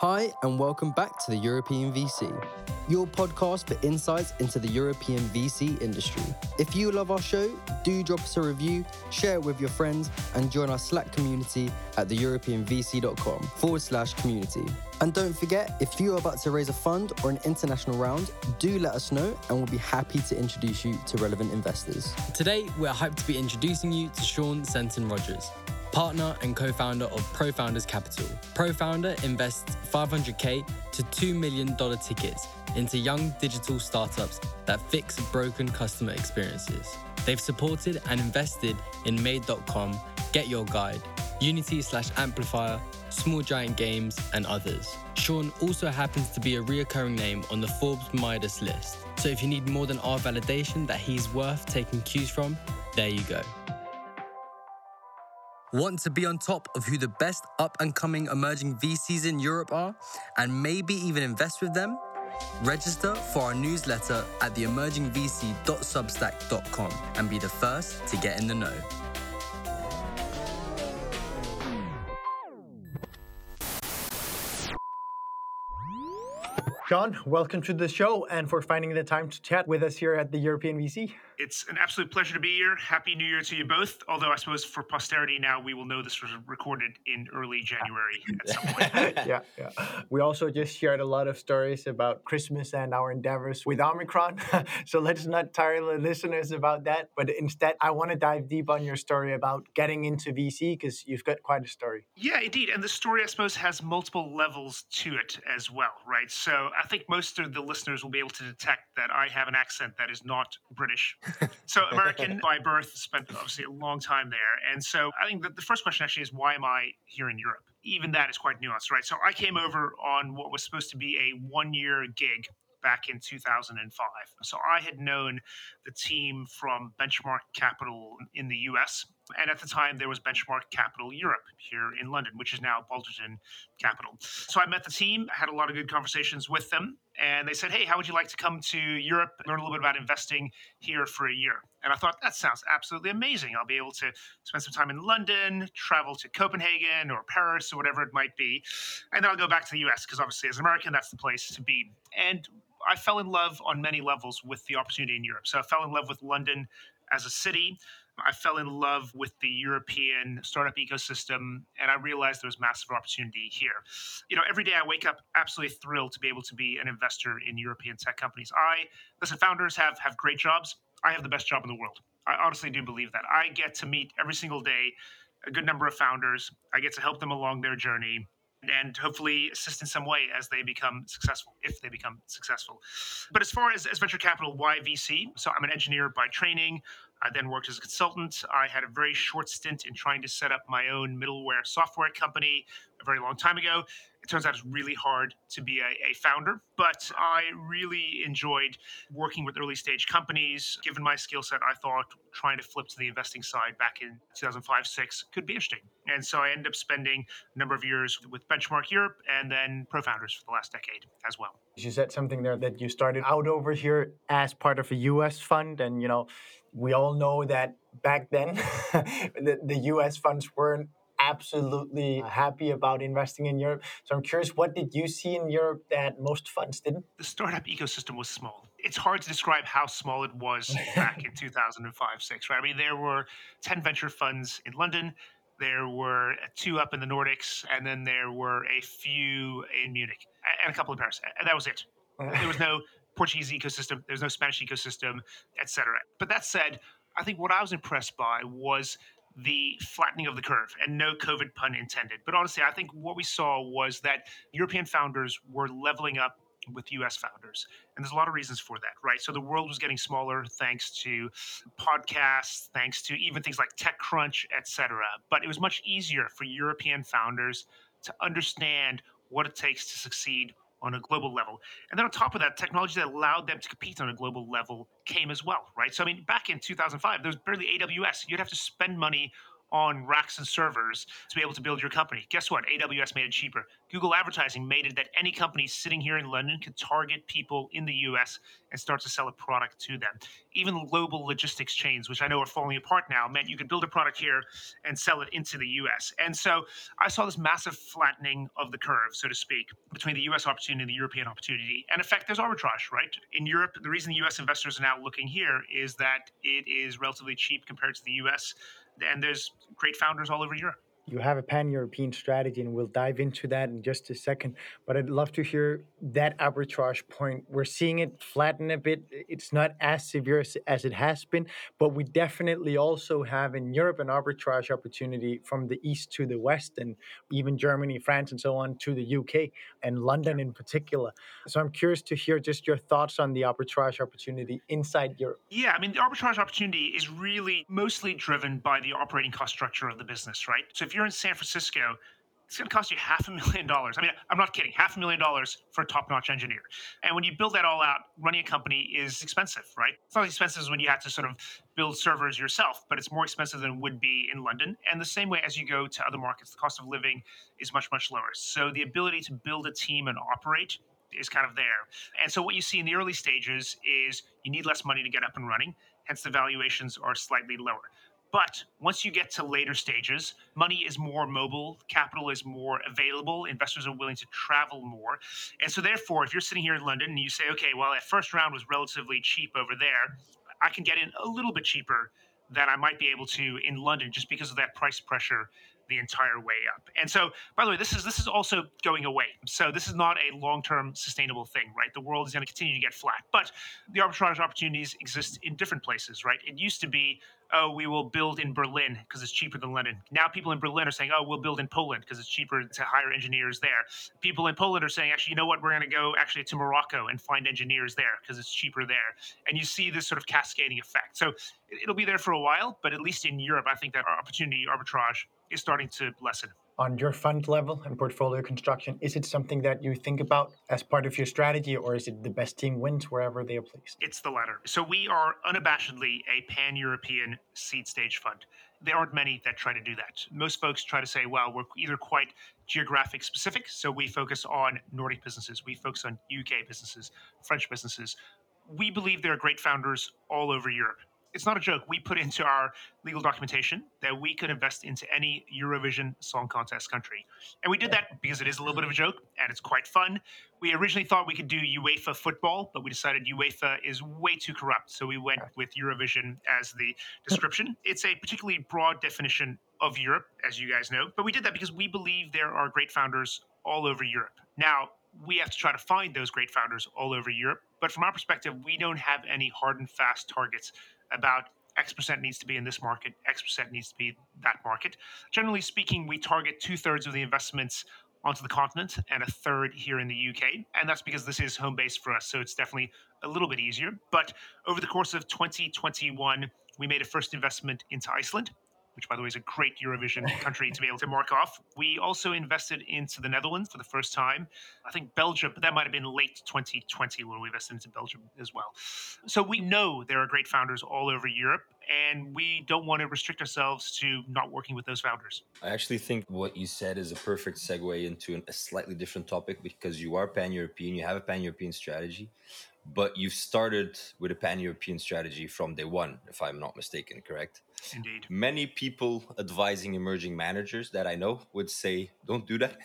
Hi, and welcome back to the European VC, your podcast for insights into the European VC industry. If you love our show, do drop us a review, share it with your friends, and join our Slack community at theeuropeanvc.com forward slash community. And don't forget, if you are about to raise a fund or an international round, do let us know and we'll be happy to introduce you to relevant investors. Today, we're hyped to be introducing you to Sean Seton-Rogers partner and co-founder of ProFounders Capital. ProFounder invests 500k to $2 million tickets into young digital startups that fix broken customer experiences. They've supported and invested in Made.com, Get Your Guide, Unity slash Applifier, Small Giant Games, and others. Sean also happens to be a reoccurring name on the Forbes Midas list. So if you need more than our validation that he's worth taking cues from, there you go. Want to be on top of who the best up and coming emerging VCs in Europe are and maybe even invest with them? Register for our newsletter at theemergingvc.substack.com and be the first to get in the know. Sean, welcome to the show and for finding the time to chat with us here at the European VC. It's an absolute pleasure to be here. Happy New Year to you both. Although I suppose for posterity now, we will know this was recorded in early January at some point. yeah, yeah. We also just shared a lot of stories about Christmas and our endeavors with Omicron. so let's not tire the listeners about that. But instead, I want to dive deep on your story about getting into VC because you've got quite a story. Yeah, indeed. And the story, I suppose, has multiple levels to it as well, right? So I think most of the listeners will be able to detect that I have an accent that is not British so American by birth, spent obviously a long time there. And so I think that the first question actually is why am I here in Europe? Even that is quite nuanced, right? So I came over on what was supposed to be a one year gig back in 2005. So I had known the team from Benchmark Capital in the US. And at the time, there was Benchmark Capital Europe here in London, which is now Balderton Capital. So I met the team, had a lot of good conversations with them and they said, Hey, how would you like to come to Europe, learn a little bit about investing here for a year? And I thought, that sounds absolutely amazing. I'll be able to spend some time in London, travel to Copenhagen or Paris or whatever it might be. And then I'll go back to the US because obviously, as an American, that's the place to be. And I fell in love on many levels with the opportunity in Europe. So I fell in love with London as a city. I fell in love with the European startup ecosystem, and I realized there was massive opportunity here. You know, every day I wake up absolutely thrilled to be able to be an investor in European tech companies. I listen, founders have have great jobs. I have the best job in the world. I honestly do believe that. I get to meet every single day a good number of founders. I get to help them along their journey and hopefully assist in some way as they become successful, if they become successful. But as far as, as venture capital, why VC? So I'm an engineer by training. I then worked as a consultant. I had a very short stint in trying to set up my own middleware software company a very long time ago. It turns out it's really hard to be a, a, founder, but I really enjoyed working with early stage companies. Given my skill set, I thought trying to flip to the investing side back in 2005 6 could be interesting. And so I ended up spending a number of years with Benchmark Europe and then ProFounders for the last decade as well. You said something there that you started out over here as part of a US fund, and you know, we all know that back then the, the US funds weren't absolutely happy about investing in Europe. So I'm curious, what did you see in Europe that most funds didn't? The startup ecosystem was small. It's hard to describe how small it was back in 2005 6, right? I mean, there were 10 venture funds in London. There were two up in the Nordics, and then there were a few in Munich and a couple in Paris. And that was it. There was no Portuguese ecosystem, there's no Spanish ecosystem, etc. But that said, I think what I was impressed by was the flattening of the curve, and no COVID pun intended. But honestly, I think what we saw was that European founders were leveling up with US founders. And there's a lot of reasons for that, right? So the world was getting smaller thanks to podcasts, thanks to even things like TechCrunch, et cetera. But it was much easier for European founders to understand what it takes to succeed on a global level. And then on top of that, technology that allowed them to compete on a global level came as well, right? So, I mean, back in 2005, there was barely AWS. You'd have to spend money on racks and servers to be able to build your company. Guess what? AWS made it cheaper. Google Advertising made it that any company sitting here in London could target people in the US and start to sell a product to them. Even global logistics chains, which I know are falling apart now, meant you could build a product here and sell it into the US. And so I saw this massive flattening of the curve, so to speak, between the US opportunity and the European opportunity. And in fact, there's arbitrage, right? In Europe, the reason the US investors are now looking here is that it is relatively cheap compared to the US and there's great founders all over Europe you have a pan European strategy, and we'll dive into that in just a second. But I'd love to hear that arbitrage point. We're seeing it flatten a bit. It's not as severe as, as, it has been, but we definitely also have in Europe an arbitrage opportunity from the east to the west, and even Germany, France, and so on to the UK and London in particular. So I'm curious to hear just your thoughts on the arbitrage opportunity inside Europe. Yeah, I mean, the arbitrage opportunity is really mostly driven by the operating cost structure of the business, right? So if you're in San Francisco, it's going to cost you half a million dollars. I mean, I'm not kidding, half a million dollars for a top notch engineer. And when you build that all out, running a company is expensive, right? It's not as expensive as when you have to sort of build servers yourself, but it's more expensive than it would be in London. And the same way as you go to other markets, the cost of living is much, much lower. So the ability to build a team and operate is kind of there. And so what you see in the early stages is you need less money to get up and running, hence the valuations are slightly lower. But once you get to later stages, money is more mobile, capital is more available, investors are willing to travel more. And so, therefore, if you're sitting here in London and you say, okay, well, that first round was relatively cheap over there, I can get in a little bit cheaper than I might be able to in London just because of that price pressure the entire way up. And so, by the way, this is this is also going away. So this is not a long-term sustainable thing, right? The world is going to continue to get flat, but the arbitrage opportunities exist in different places, right? It used to be oh, we will build in Berlin because it's cheaper than London. Now people in Berlin are saying, oh, we'll build in Poland because it's cheaper to hire engineers there. People in Poland are saying, actually, you know what, we're going to go actually to Morocco and find engineers there because it's cheaper there. And you see this sort of cascading effect. So it'll be there for a while, but at least in Europe, I think that opportunity arbitrage is starting to lessen on your fund level and portfolio construction? Is it something that you think about as part of your strategy, or is it the best team wins wherever they are placed? It's the latter. So we are unabashedly a pan European seed stage fund. There aren't many that try to do that. Most folks try to say, well, we're either quite geographic specific, so we focus on Nordic businesses, we focus on UK businesses, French businesses. We believe there are great founders all over Europe it's not a joke. We put into our legal documentation that we could invest into any Eurovision Song Contest country. And we did that because it is a little bit of a joke and it's quite fun. We originally thought we could do UEFA football, but we decided UEFA is way too corrupt. So we went with Eurovision as the description. It's a particularly broad definition of Europe, as you guys know. But we did that because we believe there are great founders all over Europe. Now, we have to try to find those great founders all over Europe. But from our perspective, we don't have any hard and fast targets about X percent needs to be in this market, X percent needs to be that market. Generally speaking, we target two thirds of the investments onto the continent and a third here in the UK. And that's because this is home base for us. So it's definitely a little bit easier. But over the course of 2021, we made a first investment into Iceland which by the way is a great Eurovision country to be able to mark off. We also invested into the Netherlands for the first time. I think Belgium, but that might have been late 2020 when we invested into Belgium as well. So we know there are great founders all over Europe, and we don't want to restrict ourselves to not working with those founders. I actually think what you said is a perfect segue into a slightly different topic because you are pan European, you have a pan European strategy but you've started with a pan European strategy from day one, if I'm not mistaken, correct? Indeed. Many people advising emerging managers that I know would say, don't do that.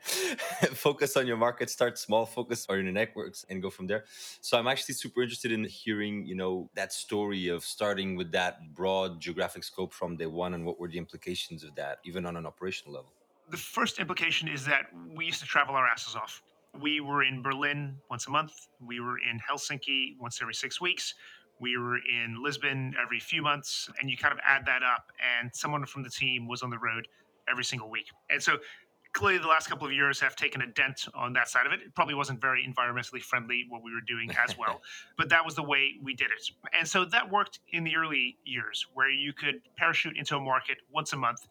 focus on your market, start small, focus on your networks, and go from there. So I'm actually super interested in hearing, you know, that story of starting with that broad geographic scope from day one and what were the implications of that, even on an operational level. The first implication is that we used to travel our asses off we were in Berlin once a month. We were in Helsinki once every six weeks. We were in Lisbon every few months. And you kind of add that up, and someone from the team was on the road every single week. And so clearly the last couple of years have taken a dent on that side of it. It probably wasn't very environmentally friendly what we were doing as well, but that was the way we did it. And so that worked in the early years where you could parachute into a market once a month,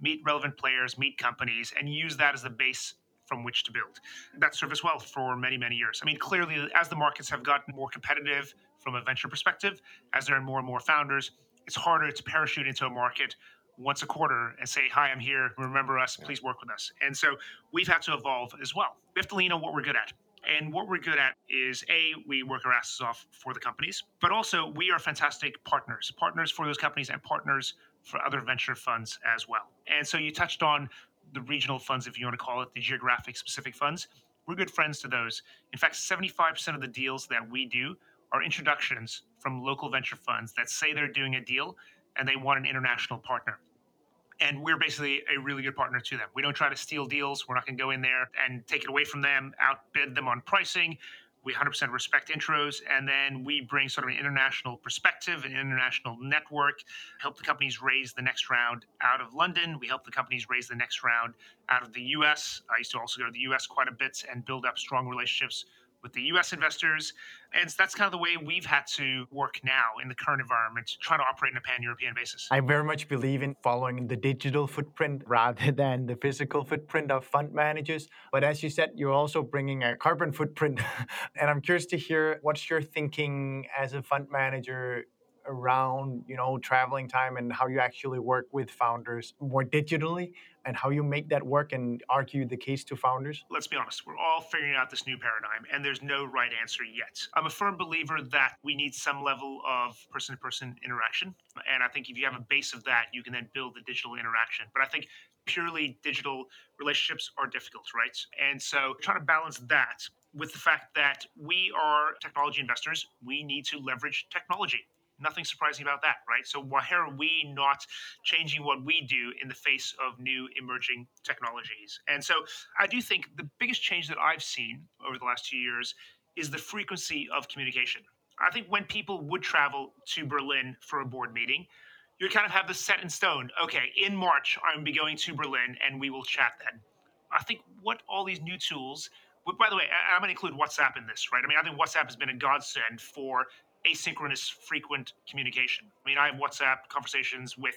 meet relevant players, meet companies, and use that as the base from which to build. That served us well for many, many years. I mean, clearly, as the markets have gotten more competitive from a venture perspective, as there are more and more founders, it's harder to parachute into a market once a quarter and say, Hi, I'm here. Remember us. Please work with us. And so we've had to evolve as well. We have to lean on what we're good at. And what we're good at is A, we work our asses off for the companies, but also we are fantastic partners, partners for those companies and partners for other venture funds as well. And so you touched on the regional funds, if you want to call it, the geographic specific funds. We're good friends to those. In fact, 75% of the deals that we do are introductions from local venture funds that say they're doing a deal and they want an international partner and we're basically a really good partner to them. We don't try to steal deals. We're not going to go in there and take it away from them, outbid them on pricing. We 100% respect intros, and then we bring sort of an international perspective, an international network, help the companies raise the next round out of London. We help the companies raise the next round out of the US. I used to also go to the US quite a bit and build up strong relationships with the US investors. And that's kind of the way we've had to work now in the current environment, trying to operate in a pan European basis. I very much believe in following the digital footprint rather than the physical footprint of fund managers. But as you said, you're also bringing a carbon footprint. and I'm curious to hear what's your thinking as a fund manager around you know traveling time and how you actually work with founders more digitally and how you make that work and argue the case to founders? Let's be honest we're all figuring out this new paradigm and there's no right answer yet. I'm a firm believer that we need some level of person-to-person interaction and i think if you have a base of that you can then build the digital interaction. But i think purely digital relationships are difficult right? And so trying to balance that with the fact that we are technology investors, we need to leverage technology nothing surprising about that, right? So why are we not changing what we do in the face of new emerging technologies? And so I do think the biggest change that I've seen over the last two years is the frequency of communication. I think when people would travel to Berlin for a board meeting, you kind of have this set in stone. Okay, in March, I'm be going to Berlin and we will chat then. I think what all these new tools, by the way, I'm going to include WhatsApp in this, right? I mean, I think WhatsApp has been a godsend for asynchronous frequent communication. I mean, I have WhatsApp conversations with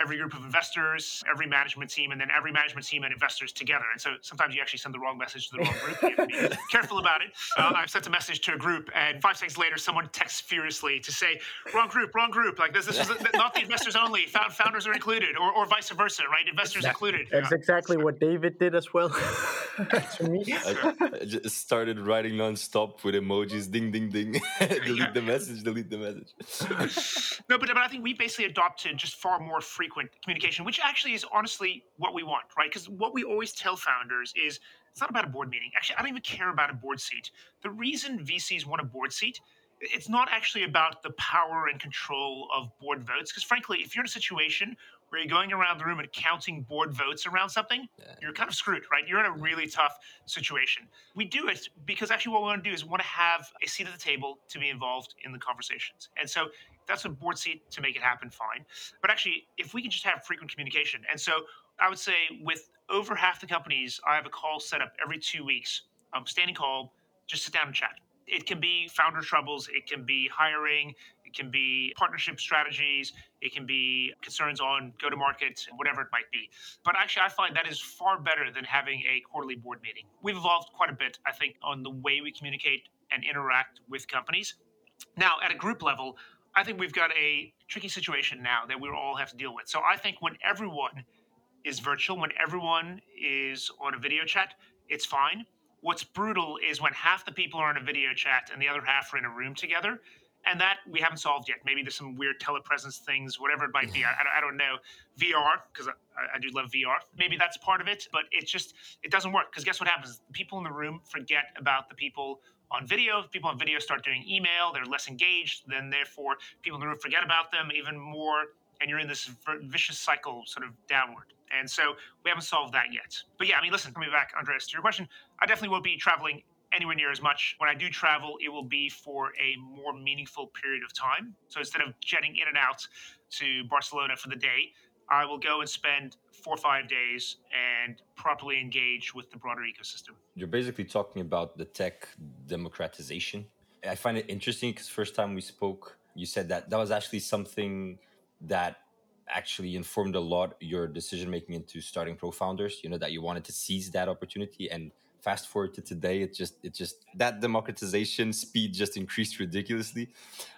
every group of investors, every management team, and then every management team and investors together. And so sometimes you actually send the wrong message to the wrong group. You have to be careful about it. Uh, I've sent a message to a group, and five seconds later, someone texts furiously to say, "Wrong group, wrong group." Like this, this is not the investors only. Found, Founders are included, or, or vice versa, right? Investors that, included. That's exactly what David did as well. to me, I, I, just started writing nonstop with emojis, ding, ding, ding. delete yeah. the message, delete the message. no, but, but I think we basically adopted just far more frequent communication which actually is honestly what we want, right? Because what we always tell founders is it's not about a board meeting. Actually, I don't even care about a board seat. The reason VCs want a board seat, it's not actually about the power and control of board votes. Because frankly, if you're in a situation where you're going around the room and counting board votes around something, yeah. you're kind of screwed, right? You're in a really tough situation. We do it because actually what we want to do is we want to have a seat at the table to be involved in the conversations. And so that's a board seat to make it happen, fine. But actually, if we can just have frequent communication, and so I would say with over half the companies, I have a call set up every two weeks, um, standing call, just sit down and chat. It can be founder troubles, it can be hiring, it can be partnership strategies, it can be concerns on go to market, and whatever it might be. But actually, I find that is far better than having a quarterly board meeting. We've evolved quite a bit, I think, on the way we communicate and interact with companies. Now, at a group level, I think we've got a tricky situation now that we all have to deal with. So I think when everyone is virtual, when everyone is on a video chat, it's fine. What's brutal is when half the people are in a video chat and the other half are in a room together. And that we haven't solved yet. Maybe there's some weird telepresence things, whatever it might be. I, I don't know. VR, because I, I do love VR. Maybe that's part of it, but it just it doesn't work. Because guess what happens? People in the room forget about the people on video. People on video start doing email, they're less engaged, then therefore people in the room forget about them even more, and you're in this vicious cycle sort of downward. And so we haven't solved that yet. But yeah, I mean, listen, coming back, Andreas, to your question, I definitely won't be traveling anywhere near as much. When I do travel, it will be for a more meaningful period of time. So instead of jetting in and out to Barcelona for the day, I will go and spend four or five days and properly engage with the broader ecosystem. You're basically talking about the tech democratization. I find it interesting because first time we spoke, you said that that was actually something that actually informed a lot your decision making into starting ProFounders. You know that you wanted to seize that opportunity and fast forward to today it just it just that democratization speed just increased ridiculously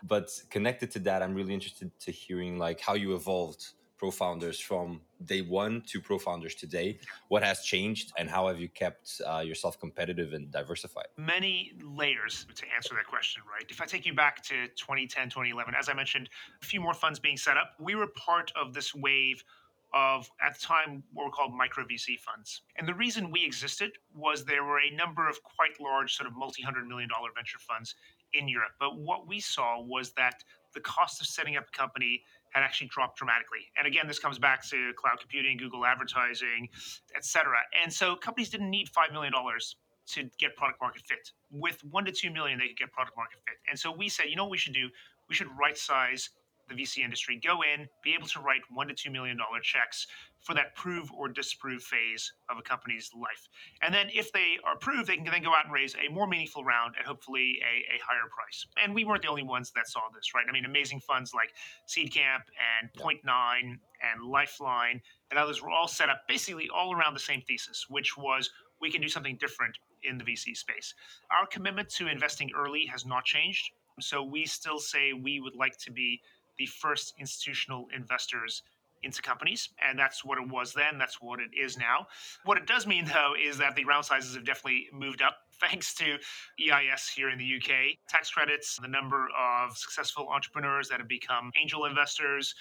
but connected to that i'm really interested to hearing like how you evolved pro founders from day one to pro founders today. What has changed, and how have you kept uh, yourself competitive and diversified? Many layers to answer that question, right? If I take you back to 2010, 2011, as I mentioned, a few more funds being set up, we were part of this wave of at the time what were called micro VC funds. And the reason we existed was there were a number of quite large, sort of multi hundred million dollar venture funds in Europe. But what we saw was that the cost of setting up a company had actually dropped dramatically. And again, this comes back to cloud computing, Google advertising, et cetera. And so companies didn't need $5 million to get product market fit. With one to two million, they could get product market fit. And so we said, you know what we should do? We should right size the VC industry, go in, be able to write one to two million dollar checks for that prove or disprove phase of a company's life. And then if they are approved, they can then go out and raise a more meaningful round at hopefully a, a higher price. And we weren't the only ones that saw this, right? I mean, amazing funds like Seedcamp and Point Nine and Lifeline and others were all set up basically all around the same thesis, which was we can do something different in the VC space. Our commitment to investing early has not changed. So we still say we would like to be the first institutional investors into companies. And that's what it was then. That's what it is now. What it does mean, though, is that the round sizes have definitely moved up thanks to EIS here in the UK. Tax credits, the number of successful entrepreneurs that have become angel investors,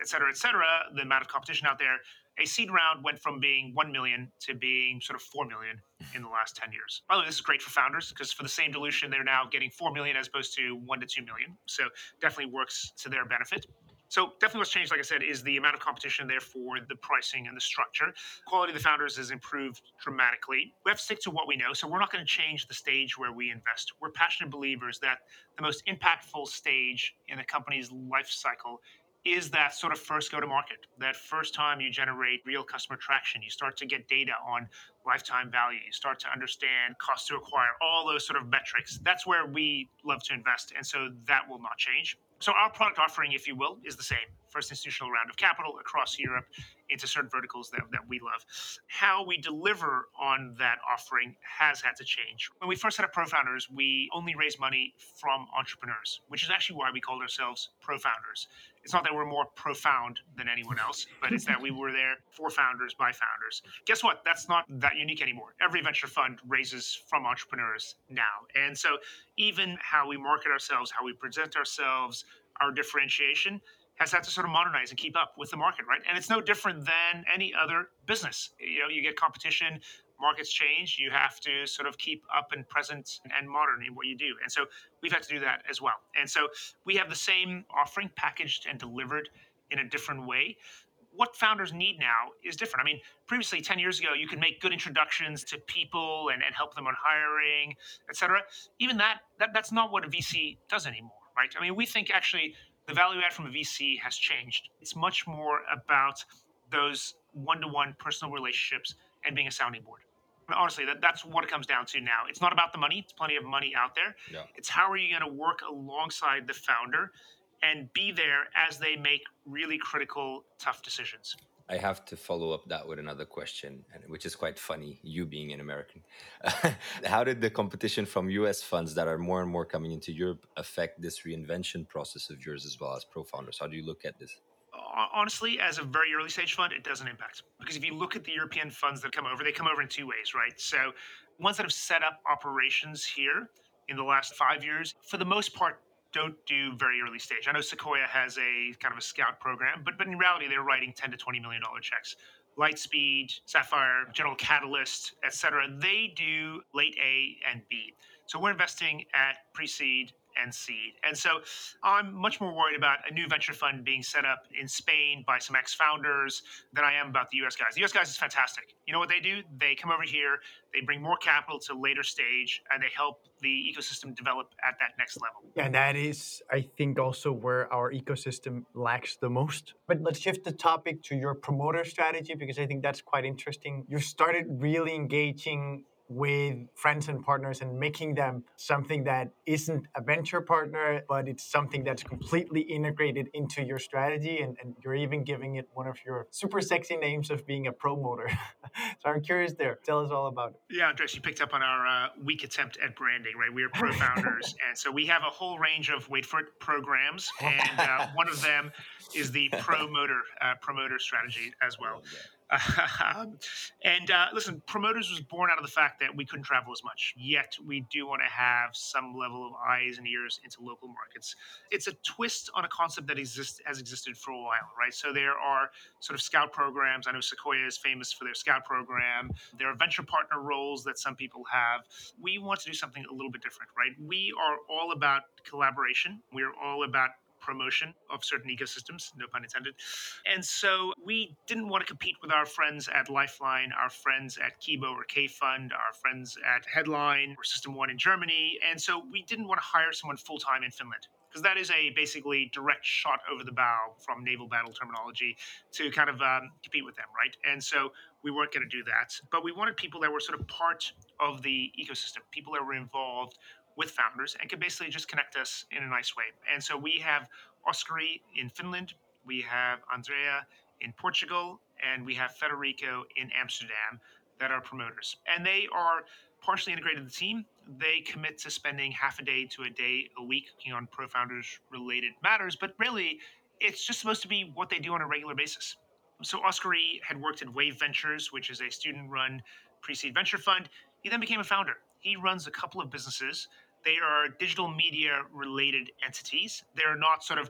et cetera, et cetera, the amount of competition out there a seed round went from being 1 million to being sort of 4 million in the last 10 years. By the way, this is great for founders because for the same dilution, they're now getting 4 million as opposed to 1 to 2 million. So definitely works to their benefit. So definitely what's changed, like I said, is the amount of competition, therefore the pricing and the structure. Quality of the founders has improved dramatically. We have to stick to what we know. So we're not going to change the stage where we invest. We're passionate believers that the most impactful stage in a company's life cycle is that sort of first go to market, that first time you generate real customer traction. You start to get data on lifetime value, you start to understand cost to acquire, all those sort of metrics. That's where we love to invest. And so that will not change. So our product offering, if you will, is the same. First institutional round of capital across Europe into certain verticals that, that we love. How we deliver on that offering has had to change. When we first set up Pro Founders, we only raised money from entrepreneurs, which is actually why we called ourselves Pro Founders. It's not that we're more profound than anyone else, but it's that we were there for founders by founders. Guess what? That's not that unique anymore. Every venture fund raises from entrepreneurs now. And so even how we market ourselves, how we present ourselves, our differentiation has had to sort of modernize and keep up with the market, right? And it's no different than any other business. You know, you get competition, markets change, you have to sort of keep up and present and modern in what you do. And so we've had to do that as well. And so we have the same offering packaged and delivered in a different way. What founders need now is different. I mean, previously, 10 years ago, you could make good introductions to people and, and help them on hiring, et cetera. Even that, that, that's not what a VC does anymore, right? I mean, we think actually the value add from a VC has changed. It's much more about those one to one personal relationships and being a sounding board. honestly, that, that's what it comes down to now. It's not about the money, it's plenty of money out there. Yeah. It's how are you going to work alongside the founder and be there as they make really critical, tough decisions. I have to follow up that with another question, which is quite funny, you being an American. How did the competition from US funds that are more and more coming into Europe affect this reinvention process of yours as well as pro founders? How do you look at this? honestly, as a very early stage fund, it doesn't impact. Because if you look at the European funds that come over, they come over in two ways, right? So, ones that have set up operations here in the last five years, for the most part, don't do very early stage. I know Sequoia has a kind of a scout program, but but in reality, they're writing 10 to 20 million dollar checks. Lightspeed, Sapphire, General Catalyst, etc. They do late A and B. So we're investing at pre-seed and seed. And so I'm much more worried about a new venture fund being set up in Spain by some ex founders than I am about the US guys. The US guys is fantastic. You know what they do? They come over here, they bring more capital to later stage, and they help the ecosystem develop at that next level. And that is, I think, also where our ecosystem lacks the most. But let's shift the topic to your promoter strategy because I think that's quite interesting. You started really engaging with friends and partners and making them something that isn't a venture partner, but it's something that's completely integrated into your strategy. And, and you're even giving it one of your super sexy names of being a promoter. so I'm curious there. Tell us all about it. Yeah, Andreas, you picked up on our uh, weak attempt at branding, right? We are pro founders. and so we have a whole range of, wait for it, programs. And uh, one of them is the promoter, uh, promoter strategy as well. Um, and uh, listen, Promoters was born out of the fact that we couldn't travel as much. Yet we do want to have some level of eyes and ears into local markets. It's a twist on a concept that exists has existed for a while, right? So there are sort of scout programs. I know Sequoia is famous for their scout program. There are venture partner roles that some people have. We want to do something a little bit different, right? We are all about collaboration. We're all about promotion of certain ecosystems, no pun intended. And so we didn't want to compete with our friends at Lifeline, our friends at Kibo or K Fund, our friends at Headline or System One in Germany. And so we didn't want to hire someone full time in Finland because that is a basically direct shot over the bow from naval battle terminology to kind of um, compete with them, right? And so we weren't going to do that, but we wanted people that were sort of part of the ecosystem, people that were involved with founders and can basically just connect us in a nice way. And so we have Oskari in Finland, we have Andrea in Portugal, and we have Federico in Amsterdam that are promoters. And they are partially integrated in the team. They commit to spending half a day to a day a week on pro founders related matters, but really it's just supposed to be what they do on a regular basis. So Oskari had worked at Wave Ventures, which is a student run pre seed venture fund. He then became a founder. He runs a couple of businesses they are digital media related entities. They're not sort of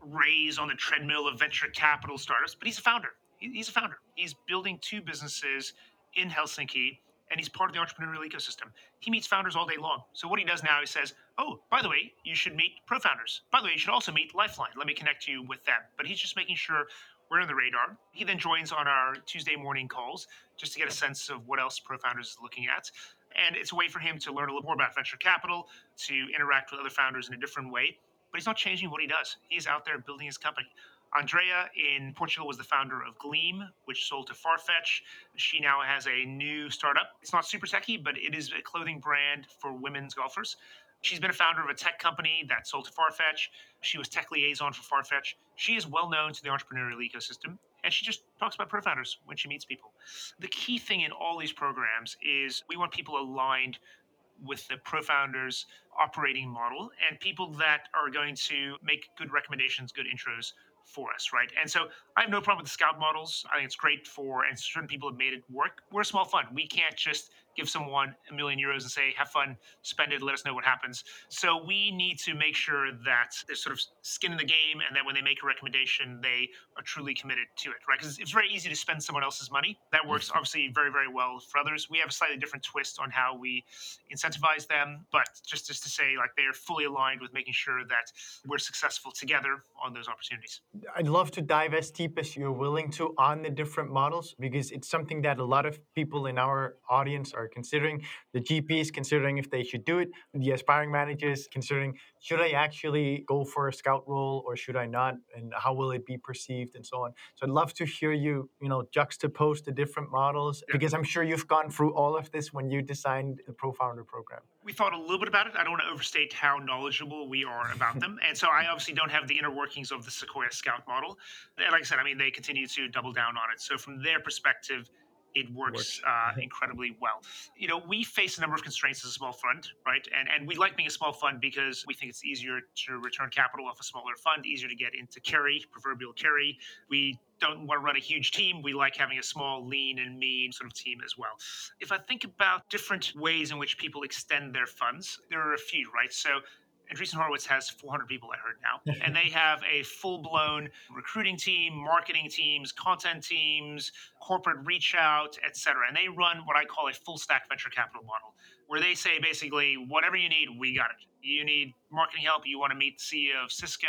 raised on the treadmill of venture capital startups, but he's a founder. He's a founder. He's building two businesses in Helsinki and he's part of the entrepreneurial ecosystem. He meets founders all day long. So what he does now is says, "Oh, by the way, you should meet pro founders. By the way, you should also meet Lifeline. Let me connect you with them." But he's just making sure we're on the radar. He then joins on our Tuesday morning calls just to get a sense of what else pro founders is looking at. And it's a way for him to learn a little more about venture capital, to interact with other founders in a different way. But he's not changing what he does. He's out there building his company. Andrea in Portugal was the founder of Gleam, which sold to Farfetch. She now has a new startup. It's not super techy, but it is a clothing brand for women's golfers. She's been a founder of a tech company that sold to Farfetch. She was tech liaison for Farfetch. She is well known to the entrepreneurial ecosystem and she just talks about pro founders when she meets people. The key thing in all these programs is we want people aligned with the pro founders operating model and people that are going to make good recommendations, good intros for us, right? And so I have no problem with the scout models. I think it's great for, and certain people have made it work. We're a small fund. We can't just give someone a million euros and say, have fun, spend it, let us know what happens. So we need to make sure that there's sort of skin in the game and that when they make a recommendation, they are truly committed to it, right? Because it's very easy to spend someone else's money. That works mm-hmm. obviously very, very well for others. We have a slightly different twist on how we incentivize them, but just, just to say, like, they're fully aligned with making sure that we're successful together on those opportunities. I'd love to dive as as you're willing to on the different models because it's something that a lot of people in our audience are considering. The GPs considering if they should do it, the aspiring managers considering should I actually go for a scout role or should I not, and how will it be perceived, and so on. So I'd love to hear you, you know, juxtapose the different models yeah. because I'm sure you've gone through all of this when you designed the Pro Founder program. We thought a little bit about it. I don't want to overstate how knowledgeable we are about them, and so I obviously don't have the inner workings of the Sequoia Scout model. And like I said, I mean, they continue to double down on it. So from their perspective it works uh, incredibly well. You know, we face a number of constraints as a small fund, right? And and we like being a small fund because we think it's easier to return capital off a smaller fund, easier to get into carry, proverbial carry. We don't want to run a huge team. We like having a small, lean, and mean sort of team as well. If I think about different ways in which people extend their funds, there are a few, right? So Andreessen Horowitz has 400 people, I heard now, and they have a full blown recruiting team, marketing teams, content teams, corporate reach out, et cetera. And they run what I call a full stack venture capital model, where they say basically, whatever you need, we got it. You need marketing help, you want to meet the CEO of Cisco,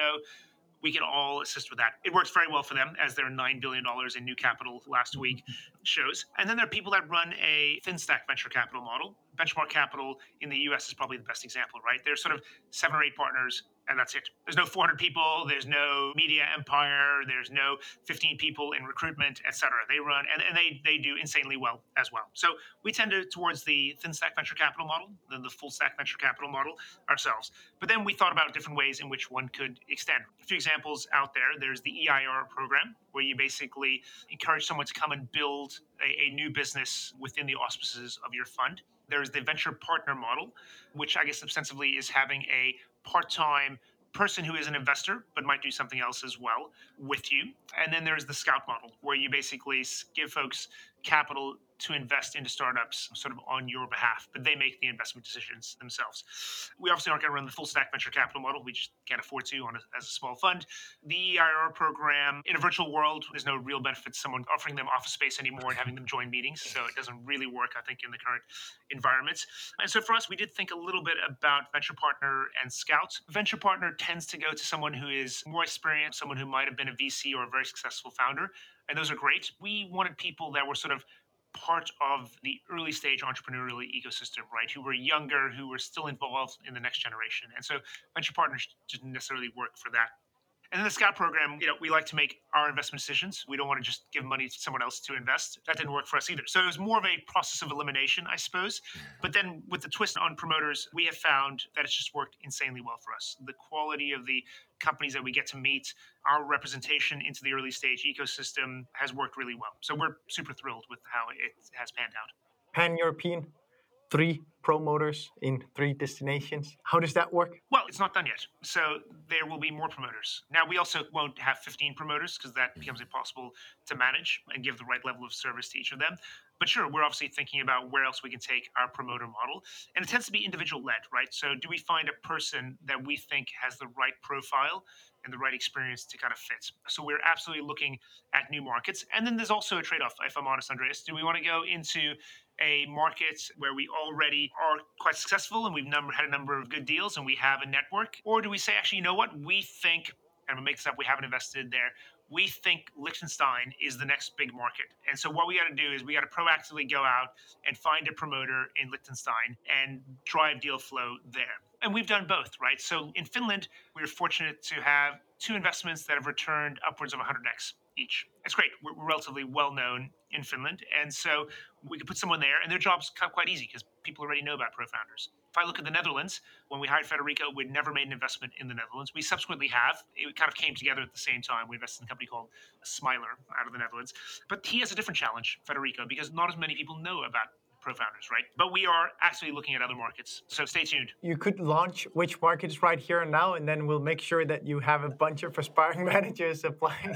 we can all assist with that. It works very well for them as their $9 billion in new capital last mm-hmm. week shows. And then there are people that run a thin stack venture capital model Benchmark Capital in the US is probably the best example, right? There's sort of seven or eight partners and that's it. There's no 400 people, there's no media empire, there's no 15 people in recruitment, et cetera. They run and, and they they do insanely well as well. So we tend to towards the thin stack venture capital model than the full stack venture capital model ourselves. But then we thought about different ways in which one could extend. A few examples out there. There's the EIR program, where you basically encourage someone to come and build a, a new business within the auspices of your fund. There's the venture partner model, which I guess ostensibly is having a part time person who is an investor but might do something else as well with you. And then there's the scout model, where you basically give folks capital to invest into startups sort of on your behalf, but they make the investment decisions themselves. We obviously aren't going to run the full stack venture capital model. We just can't afford to on a, as a small fund. The EIR program in a virtual world, there's no real benefit to someone offering them office space anymore and having them join meetings. So it doesn't really work, I think, in the current environments. And so for us, we did think a little bit about venture partner and scout. Venture partner tends to go to someone who is more experienced, someone who might have been a VC or a very successful founder. And those are great. We wanted people that were sort of part of the early stage entrepreneurial ecosystem, right? Who were younger, who were still involved in the next generation. And so venture partners didn't necessarily work for that. And then the Scout program, you know, we like to make our investment decisions. We don't want to just give money to someone else to invest. That didn't work for us either. So it was more of a process of elimination, I suppose. But then with the twist on promoters, we have found that it's just worked insanely well for us. The quality of the companies that we get to meet, our representation into the early stage ecosystem has worked really well. So we're super thrilled with how it has panned out. Pan European three promoters in three destinations. How does that work? Well, it's not done yet. So there will be more promoters. Now, we also won't have 15 promoters because that mm. becomes impossible to manage and give the right level of service to each of them. But sure, we're obviously thinking about where else we can take our promoter model. And it tends to be individual led, right? So do we find a person that we think has the right profile and the right experience to kind of fit? So we're absolutely looking at new markets. And then there's also a trade off, if I'm honest, Andreas. Do we want to go into a market where we already are quite successful and we've number, had a number of good deals and we have a network? Or do we say, actually, you know what? We think, and going make this up, we haven't invested there. We think Liechtenstein is the next big market. And so what we got to do is we got to proactively go out and find a promoter in Liechtenstein and drive deal flow there. And we've done both, right? So in Finland, we were fortunate to have two investments that have returned upwards of 100x each. It's great. We're, relatively well known in Finland. And so we could put someone there, and their job's quite easy because people already know about pro founders. If I look at the Netherlands, when we hired Federico, we'd never made an investment in the Netherlands. We subsequently have. It kind of came together at the same time. We invested in a company called Smiler out of the Netherlands. But he has a different challenge, Federico, because not as many people know about pro-founders, right? But we are actually looking at other markets. So stay tuned. You could launch which markets right here and now, and then we'll make sure that you have a bunch of aspiring managers applying.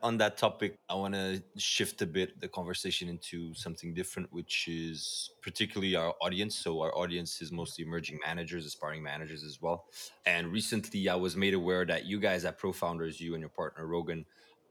On that topic, I want to shift a bit the conversation into something different, which is particularly our audience. So our audience is mostly emerging managers, aspiring managers as well. And recently I was made aware that you guys at ProFounders, you and your partner Rogan,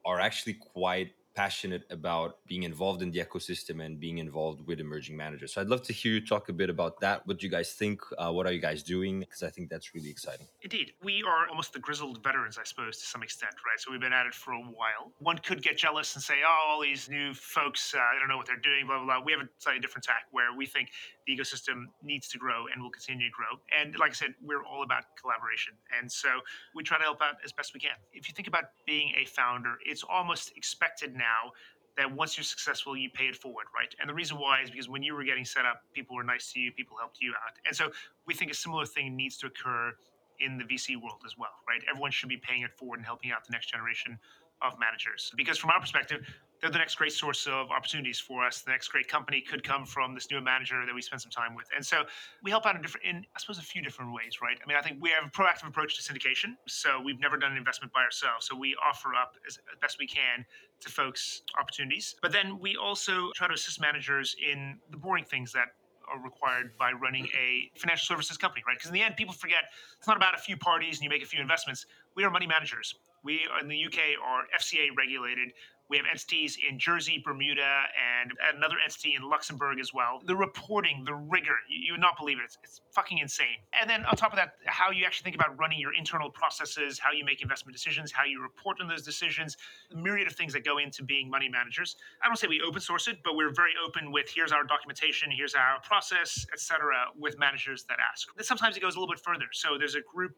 are actually quite passionate about being involved in the ecosystem and being involved with emerging managers. So I'd love to hear you talk a bit about that. What do you guys think? Uh, what are you guys doing? Because I think that's really exciting. Indeed. We are almost the grizzled veterans, I suppose, to some extent, right? So we've been at it for a while. One could get jealous and say, oh, all these new folks, uh, I don't know what they're doing, blah, blah, blah. We have a slightly different tack where we think the ecosystem needs to grow and will continue to grow. And like I said, we're all about collaboration. And so we try to help out as best we can. If you think about being a founder, it's almost expected now that once you're successful, you pay it forward, right? And the reason why is because when you were getting set up, people were nice to you, people helped you out. And so we think a similar thing needs to occur in the VC world as well, right? Everyone should be paying it forward and helping out the next generation of managers. Because from our perspective, they're the next great source of opportunities for us. The next great company could come from this new manager that we spend some time with. And so we help out in different, in I suppose, a few different ways, right? I mean, I think we have a proactive approach to syndication. So we've never done an investment by ourselves. So we offer up as best we can to folks opportunities. But then we also try to assist managers in the boring things that are required by running a financial services company, right? Because in the end, people forget it's not about a few parties and you make a few investments. We are money managers. We in the UK are FCA regulated We have entities in Jersey, Bermuda, and another entity in Luxembourg as well. The reporting, the rigor, you, you would not believe it. It's, it's fucking insane. And then on top of that, how you actually think about running your internal processes, how you make investment decisions, how you report on those decisions, a myriad of things that go into being money managers. I don't say we open source it, but we're very open with here's our documentation, here's our process, etc., with managers that ask. Sometimes it goes a little bit further. So there's a group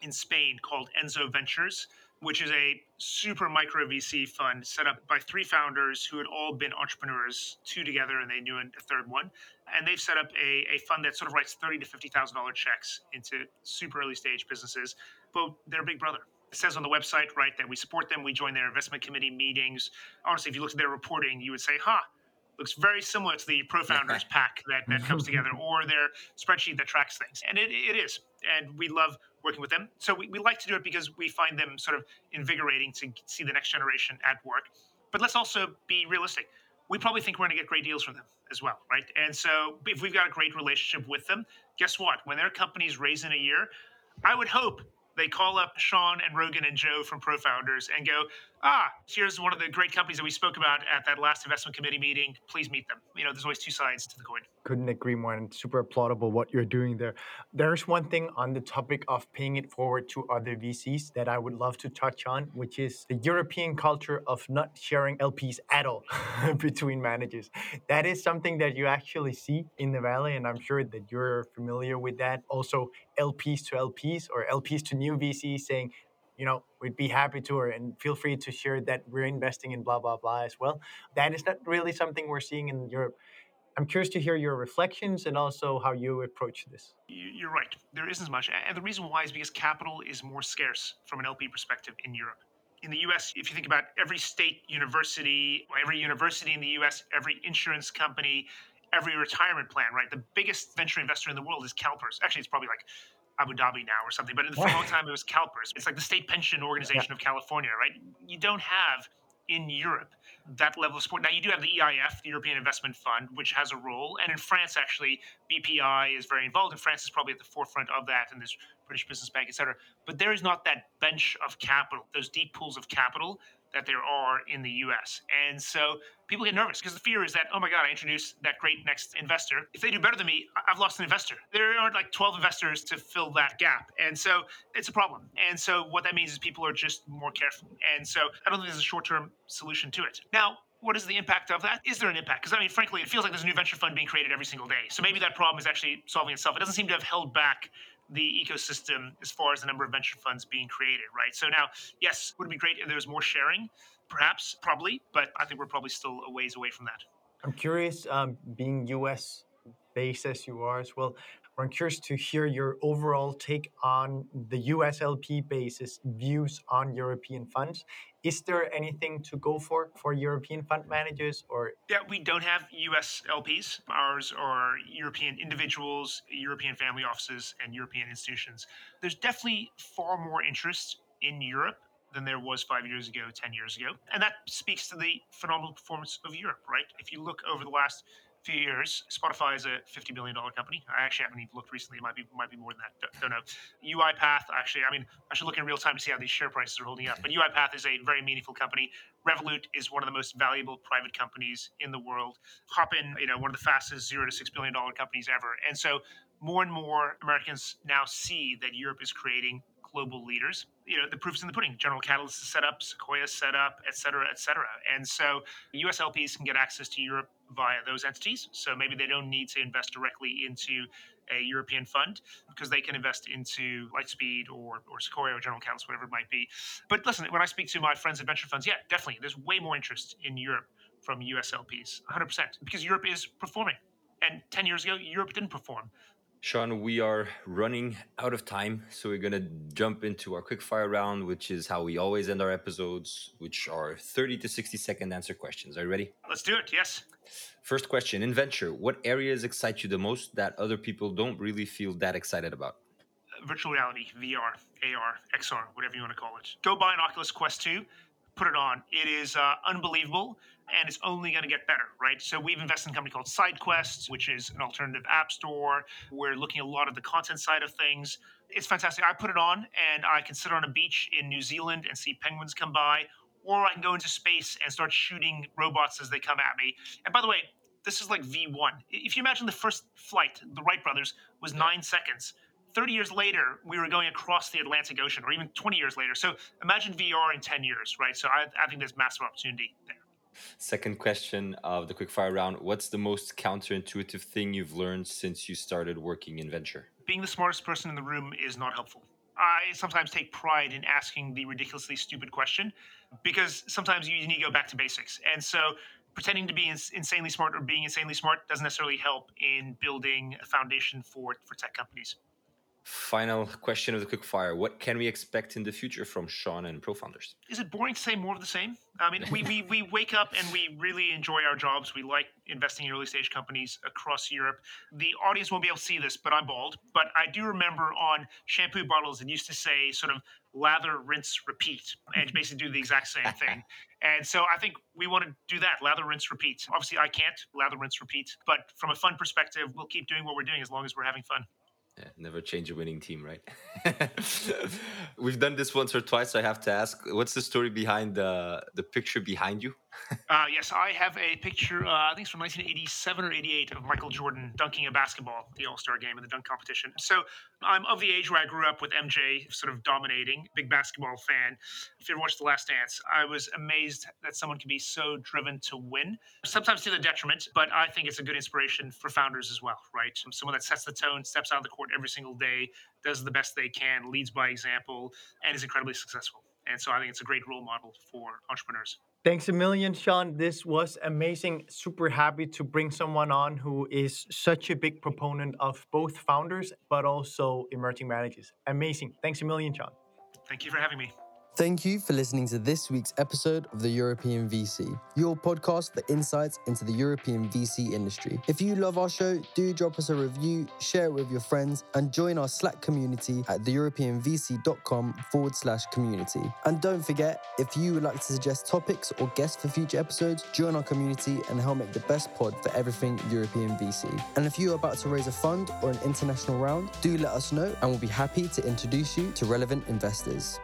in Spain called Enzo Ventures which is a super micro VC fund set up by three founders who had all been entrepreneurs, two together, and they knew a third one. And they've set up a, a fund that sort of writes thirty to fifty thousand dollar checks into super early stage businesses, but they're big brother. It says on the website, right, that we support them. We join their investment committee meetings. Honestly, if you looked at their reporting, you would say, "Ha, huh, looks very similar to the Pro Founders pack that, that comes together, or their spreadsheet that tracks things." And it, it is, and we love working with them. So we, we like to do it because we find them sort of invigorating to see the next generation at work. But let's also be realistic. We probably think we're going to get great deals from them as well, right? And so if we've got a great relationship with them, guess what? When their company's raising a year, I would hope they call up Sean and Rogan and Joe from Pro Founders and go, ah, here's one of the great companies that we spoke about at that last investment committee meeting. Please meet them. You know, there's always two sides to the coin. Couldn't agree more and super applaudable what you're doing there. There's one thing on the topic of paying it forward to other VCs that I would love to touch on, which is the European culture of not sharing LPs at all between managers. That is something that you actually see in the Valley, and I'm sure that you're familiar with that. Also, LPs to LPs or LPs to new VCs saying, you know, we'd be happy to, or, and feel free to share that we're investing in blah, blah, blah as well. That is not really something we're seeing in Europe. I'm curious to hear your reflections and also how you approach this. You're right. There isn't much. And the reason why is because capital is more scarce from an LP perspective in Europe. In the US, if you think about every state university, every university in the US, every insurance company, every retirement plan, right? The biggest venture investor in the world is CalPERS. Actually, it's probably like Abu Dhabi now or something, but for a long time it was CalPERS. It's like the state pension organization yeah. of California, right? You don't have in Europe that level of support. Now you do have the EIF, the European Investment Fund, which has a role, and in France actually BPI is very involved. And France is probably at the forefront of that, and there's British Business Bank, et cetera. But there is not that bench of capital, those deep pools of capital that there are in the US. And so people get nervous because the fear is that, oh my God, I introduced that great next investor. If they do better than me, I've lost an investor. There aren't like 12 investors to fill that gap. And so it's a problem. And so what that means is people are just more careful. And so I don't think there's a short term solution to it. Now, what is the impact of that? Is there an impact? Because I mean, frankly, it feels like there's a new venture fund being created every single day. So maybe that problem is actually solving itself. It doesn't seem to have held back the ecosystem as far as the number of venture funds being created, right? So now, yes, would it be great if there was more sharing? Perhaps, probably, but I think we're probably still a ways away from that. I'm curious, um, being US based as you are as well, I'm curious to hear your overall take on the USLP basis views on European funds. Is there anything to go for for European fund managers or Yeah, we don't have US LPs. Ours are European individuals, European family offices and European institutions. There's definitely far more interest in Europe than there was 5 years ago, 10 years ago. And that speaks to the phenomenal performance of Europe, right? If you look over the last few years. Spotify is a fifty billion dollar company. I actually haven't even looked recently. It might be might be more than that. Don't, don't, know. UiPath actually. I mean, I should look in real time to see how these share prices are holding up. But UiPath is a very meaningful company. Revolut is one of the most valuable private companies in the world. Hopin, you know, one of the fastest zero to six billion dollar companies ever. And so more and more Americans now see that Europe is creating global leaders. You know, the proof's in the pudding. General Catalyst is set up, Sequoia is set up, et cetera, et cetera. And so US LPs can get access to Europe via those entities. So maybe they don't need to invest directly into a European fund because they can invest into Lightspeed or, or Sequoia or General Catalyst, whatever it might be. But listen, when I speak to my friends at venture funds, yeah, definitely, there's way more interest in Europe from US LPs, 100%, because Europe is performing. And 10 years ago, Europe didn't perform. Sean, we are running out of time, so we're gonna jump into our quick fire round, which is how we always end our episodes, which are 30 to 60 second answer questions. Are you ready? Let's do it, yes. First question in venture, what areas excite you the most that other people don't really feel that excited about? Virtual reality, VR, AR, XR, whatever you want to call it. Go buy an Oculus Quest 2, put it on. It is uh, unbelievable and it's only going to get better, right? So we've invested in a company called SideQuest, which is an alternative app store. We're looking a lot of the content side of things. It's fantastic. I put it on and I can sit on a beach in New Zealand and see penguins come by, or I can go into space and start shooting robots as they come at me. And by the way, this is like V1. If you imagine the first flight, the Wright brothers, was nine seconds. 30 years later, we were going across the Atlantic Ocean, or even 20 years later. So imagine VR in 10 years, right? So I, I think there's massive opportunity there. Second question of the quickfire round What's the most counterintuitive thing you've learned since you started working in venture? Being the smartest person in the room is not helpful. I sometimes take pride in asking the ridiculously stupid question because sometimes you need to go back to basics. And so pretending to be insanely smart or being insanely smart doesn't necessarily help in building a foundation for, for tech companies. Final question of the quick fire. What can we expect in the future from Sean and ProFounders? Is it boring to say more of the same? I mean, we, we, we wake up and we really enjoy our jobs. We like investing in early stage companies across Europe. The audience won't be able to see this, but I'm bald. But I do remember on shampoo bottles, it used to say sort of lather, rinse, repeat, and basically do the exact same thing. And so I think we want to do that lather, rinse, repeat. Obviously, I can't lather, rinse, repeat. But from a fun perspective, we'll keep doing what we're doing as long as we're having fun. Yeah, never change a winning team, right? We've done this once or twice. So I have to ask, what's the story behind the the picture behind you? Uh, yes, I have a picture. Uh, I think it's from 1987 or 88 of Michael Jordan dunking a basketball, the All Star game in the dunk competition. So I'm of the age where I grew up with MJ sort of dominating. Big basketball fan. If you ever watched The Last Dance, I was amazed that someone can be so driven to win. Sometimes to the detriment, but I think it's a good inspiration for founders as well, right? Someone that sets the tone, steps out of the court every single day, does the best they can, leads by example, and is incredibly successful. And so I think it's a great role model for entrepreneurs. Thanks a million, Sean. This was amazing. Super happy to bring someone on who is such a big proponent of both founders, but also emerging managers. Amazing. Thanks a million, Sean. Thank you for having me. Thank you for listening to this week's episode of the European VC, your podcast for insights into the European VC industry. If you love our show, do drop us a review, share it with your friends, and join our Slack community at theeuropeanvc.com forward slash community. And don't forget, if you would like to suggest topics or guests for future episodes, join our community and help make the best pod for everything European VC. And if you are about to raise a fund or an international round, do let us know and we'll be happy to introduce you to relevant investors.